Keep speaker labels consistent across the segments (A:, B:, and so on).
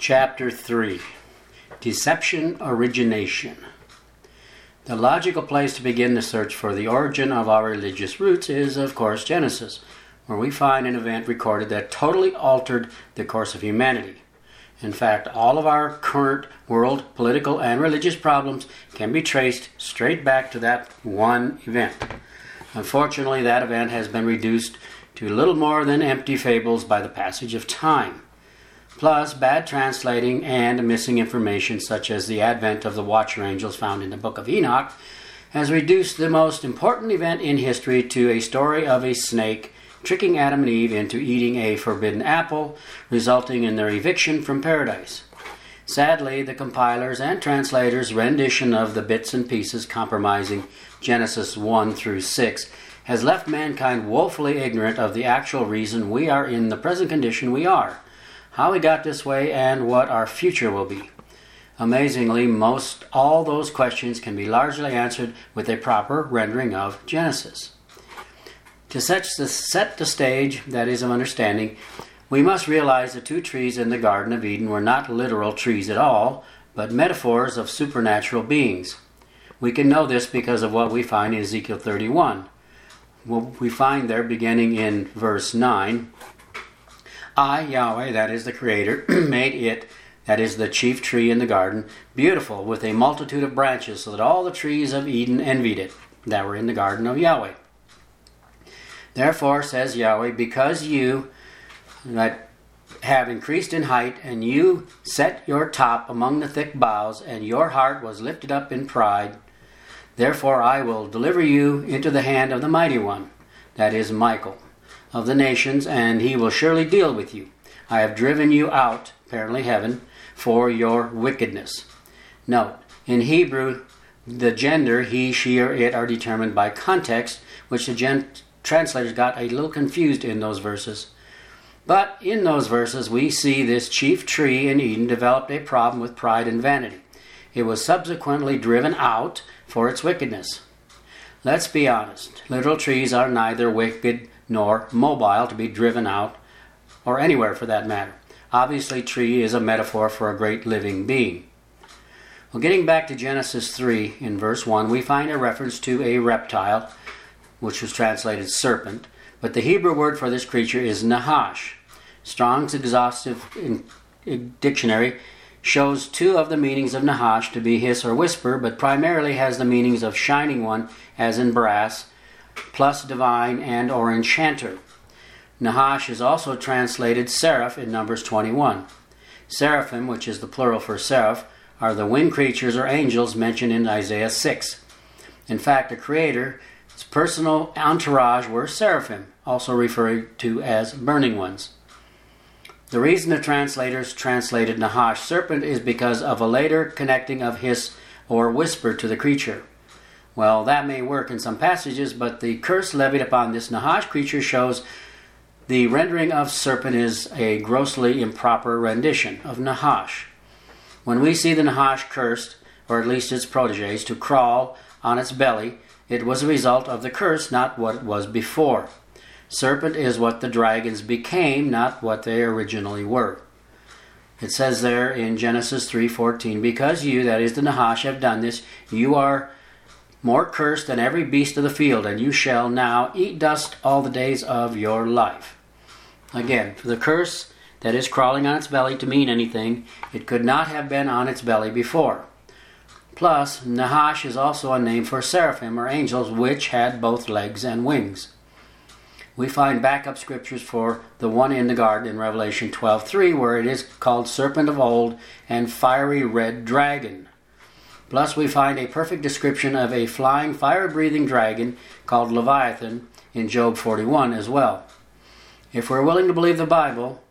A: Chapter 3 Deception Origination. The logical place to begin the search for the origin of our religious roots is, of course, Genesis, where we find an event recorded that totally altered the course of humanity. In fact, all of our current world political and religious problems can be traced straight back to that one event. Unfortunately, that event has been reduced to little more than empty fables by the passage of time. Plus, bad translating and missing information, such as the advent of the watcher angels found in the book of Enoch, has reduced the most important event in history to a story of a snake tricking Adam and Eve into eating a forbidden apple, resulting in their eviction from paradise. Sadly, the compilers and translators' rendition of the bits and pieces compromising Genesis 1 through 6 has left mankind woefully ignorant of the actual reason we are in the present condition we are how we got this way, and what our future will be. Amazingly, most all those questions can be largely answered with a proper rendering of Genesis. To set the, stage, that is, of understanding, we must realize the two trees in the Garden of Eden were not literal trees at all, but metaphors of supernatural beings. We can know this because of what we find in Ezekiel 31. What we find there beginning in verse 9 I, Yahweh, that is the Creator, made it, that is the chief tree in the garden, beautiful with a multitude of branches, so that all the trees of Eden envied it, that were in the garden of Yahweh. Therefore, says Yahweh, because you that have increased in height, and you set your top among the thick boughs, and your heart was lifted up in pride, therefore I will deliver you into the hand of the mighty one, that is Michael of the nations, and he will surely deal with you. I have driven you out, apparently heaven, for your wickedness. Note, in Hebrew, the gender, he, she, or it, are determined by context, which the gen- translators got a little confused in those verses. But in those verses, we see this chief tree in Eden developed a problem with pride and vanity. It was subsequently driven out for its wickedness. Let's be honest, literal trees are neither wicked nor mobile to be driven out, or anywhere for that matter. Obviously, tree is a metaphor for a great living being. Well, getting back to Genesis 3 in verse 1, we find a reference to a reptile, which was translated serpent, but the Hebrew word for this creature is Nahash. Strong's exhaustive dictionary shows two of the meanings of Nahash to be hiss or whisper, but primarily has the meanings of shining one, as in brass, plus divine and or enchanter. Nahash is also translated seraph in Numbers 21. Seraphim, which is the plural for seraph, are the winged creatures or angels mentioned in Isaiah 6. In fact, the Creator's personal entourage were seraphim, also referred to as burning ones. The reason the translators translated Nahash serpent is because of a later connecting of hiss or whisper to the creature. Well, that may work in some passages, but the curse levied upon this Nahash creature shows the rendering of serpent is a grossly improper rendition of Nahash. When we see the Nahash cursed, or at least its proteges, to crawl on its belly, it was a result of the curse, not what it was before. Serpent is what the dragons became, not what they originally were. It says there in Genesis 3:14, "Because you, that is the Nahash, have done this, you are more cursed than every beast of the field, and you shall now eat dust all the days of your life. Again, for the curse that is crawling on its belly to mean anything, it could not have been on its belly before. Plus, Nahash is also a name for seraphim or angels which had both legs and wings. We find backup scriptures for the one in the garden in Revelation 12:3 where it is called serpent of old and fiery red dragon. Plus, we find a perfect description of a flying, fire breathing dragon called Leviathan in Job 41 as well. If we're willing to believe the Bible,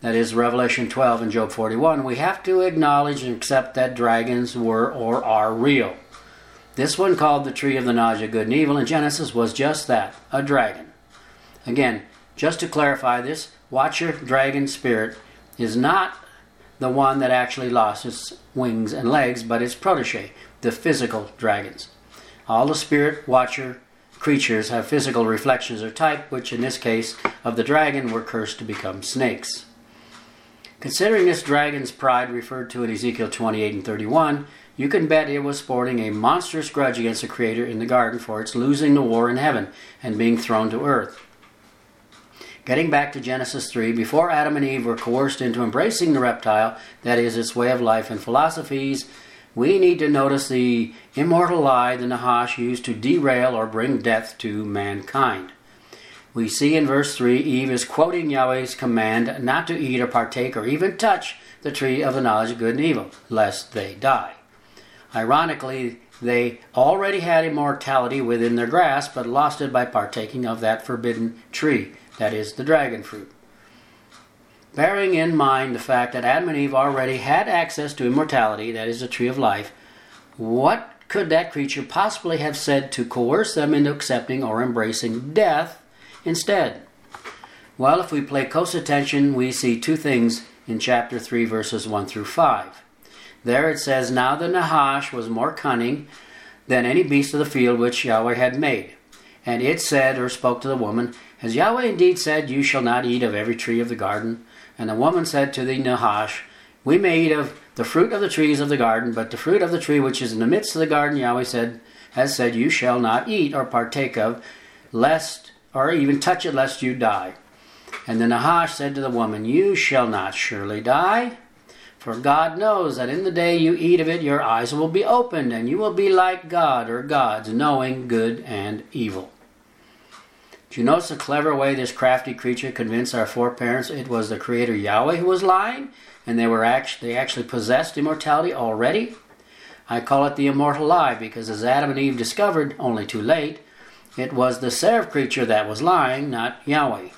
A: that is Revelation 12 and Job 41, we have to acknowledge and accept that dragons were or are real. This one, called the tree of the knowledge of good and evil in Genesis, was just that a dragon. Again, just to clarify this, Watcher dragon spirit is not the one that actually lost its wings and legs, but its protege, the physical dragons. All the spirit watcher creatures have physical reflections or type, which in this case of the dragon were cursed to become snakes. Considering this dragon's pride referred to in Ezekiel 28 and 31, you can bet it was sporting a monstrous grudge against the Creator in the garden for its losing the war in heaven and being thrown to earth. Getting back to Genesis 3, before Adam and Eve were coerced into embracing the reptile, that is, its way of life and philosophies, we need to notice the immortal lie the Nahash used to derail or bring death to mankind. We see in verse 3 Eve is quoting Yahweh's command not to eat or partake or even touch the tree of the knowledge of good and evil, lest they die. Ironically, they already had immortality within their grasp, but lost it by partaking of that forbidden tree, that is, the dragon fruit. Bearing in mind the fact that Adam and Eve already had access to immortality, that is, the tree of life, what could that creature possibly have said to coerce them into accepting or embracing death instead? Well, if we pay close attention, we see two things in chapter 3, verses 1 through 5. There it says, Now the Nahash was more cunning than any beast of the field which Yahweh had made. And it said, or spoke to the woman, Has Yahweh indeed said, You shall not eat of every tree of the garden? And the woman said to the Nahash, We may eat of the fruit of the trees of the garden, but the fruit of the tree which is in the midst of the garden, Yahweh said, has said, You shall not eat or partake of, lest, or even touch it, lest you die. And the Nahash said to the woman, You shall not surely die. For God knows that in the day you eat of it, your eyes will be opened, and you will be like God or gods, knowing good and evil. Do you notice the clever way this crafty creature convinced our foreparents it was the Creator Yahweh who was lying, and they were actually they actually possessed immortality already? I call it the immortal lie because, as Adam and Eve discovered, only too late, it was the seraph creature that was lying, not Yahweh.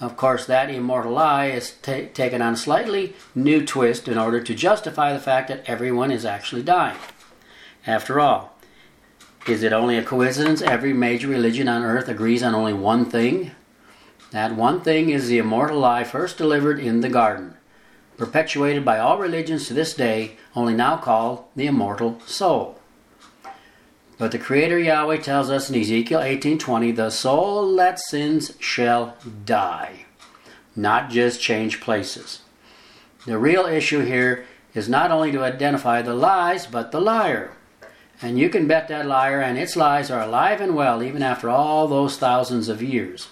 A: Of course, that immortal lie is t- taken on a slightly new twist in order to justify the fact that everyone is actually dying. After all, is it only a coincidence every major religion on earth agrees on only one thing? That one thing is the immortal lie first delivered in the garden, perpetuated by all religions to this day, only now called the immortal soul. But the Creator Yahweh tells us in Ezekiel 18:20, "The soul that sins shall die," not just change places. The real issue here is not only to identify the lies, but the liar. And you can bet that liar and its lies are alive and well even after all those thousands of years.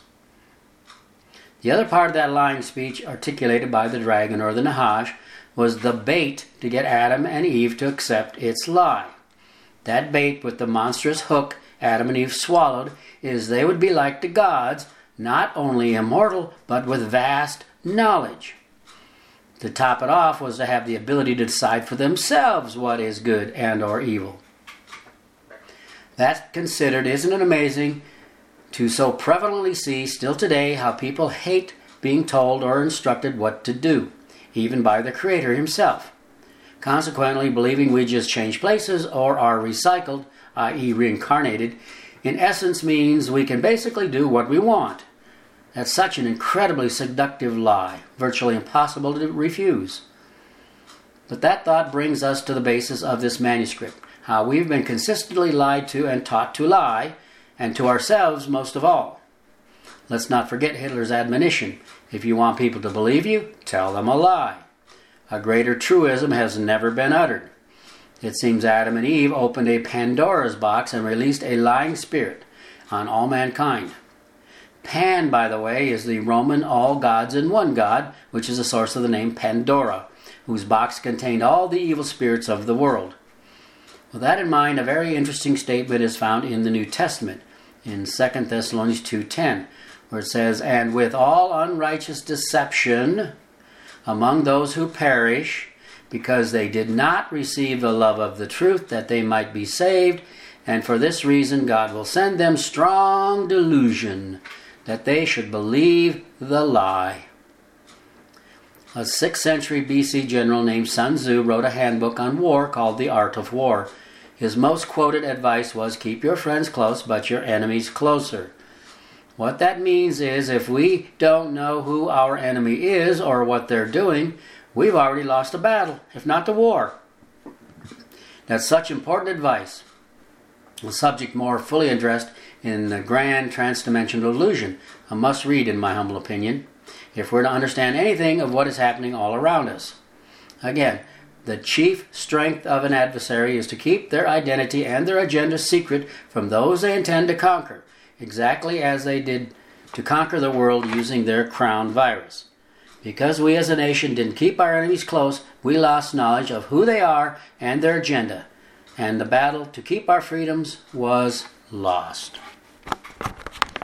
A: The other part of that lying speech, articulated by the dragon or the Nahash, was the bait to get Adam and Eve to accept its lie. That bait with the monstrous hook Adam and Eve swallowed is they would be like the gods, not only immortal, but with vast knowledge. To top it off was to have the ability to decide for themselves what is good and or evil. That considered, isn't it amazing to so prevalently see still today how people hate being told or instructed what to do, even by the Creator Himself? Consequently, believing we just change places or are recycled, i.e., reincarnated, in essence means we can basically do what we want. That's such an incredibly seductive lie, virtually impossible to refuse. But that thought brings us to the basis of this manuscript how we've been consistently lied to and taught to lie, and to ourselves most of all. Let's not forget Hitler's admonition if you want people to believe you, tell them a lie. A greater truism has never been uttered. It seems Adam and Eve opened a Pandora's box and released a lying spirit on all mankind. Pan, by the way, is the Roman all gods in one God, which is the source of the name Pandora, whose box contained all the evil spirits of the world. With that in mind, a very interesting statement is found in the New Testament in 2 Thessalonians 2:10, where it says, "And with all unrighteous deception among those who perish, because they did not receive the love of the truth that they might be saved, and for this reason God will send them strong delusion that they should believe the lie. A 6th century BC general named Sun Tzu wrote a handbook on war called The Art of War. His most quoted advice was keep your friends close, but your enemies closer. What that means is if we don't know who our enemy is or what they're doing, we've already lost a battle, if not the war. That's such important advice. A subject more fully addressed in the Grand Transdimensional Illusion, a must read in my humble opinion. If we're to understand anything of what is happening all around us. Again, the chief strength of an adversary is to keep their identity and their agenda secret from those they intend to conquer, exactly as they did to conquer the world using their crown virus. Because we as a nation didn't keep our enemies close, we lost knowledge of who they are and their agenda, and the battle to keep our freedoms was lost.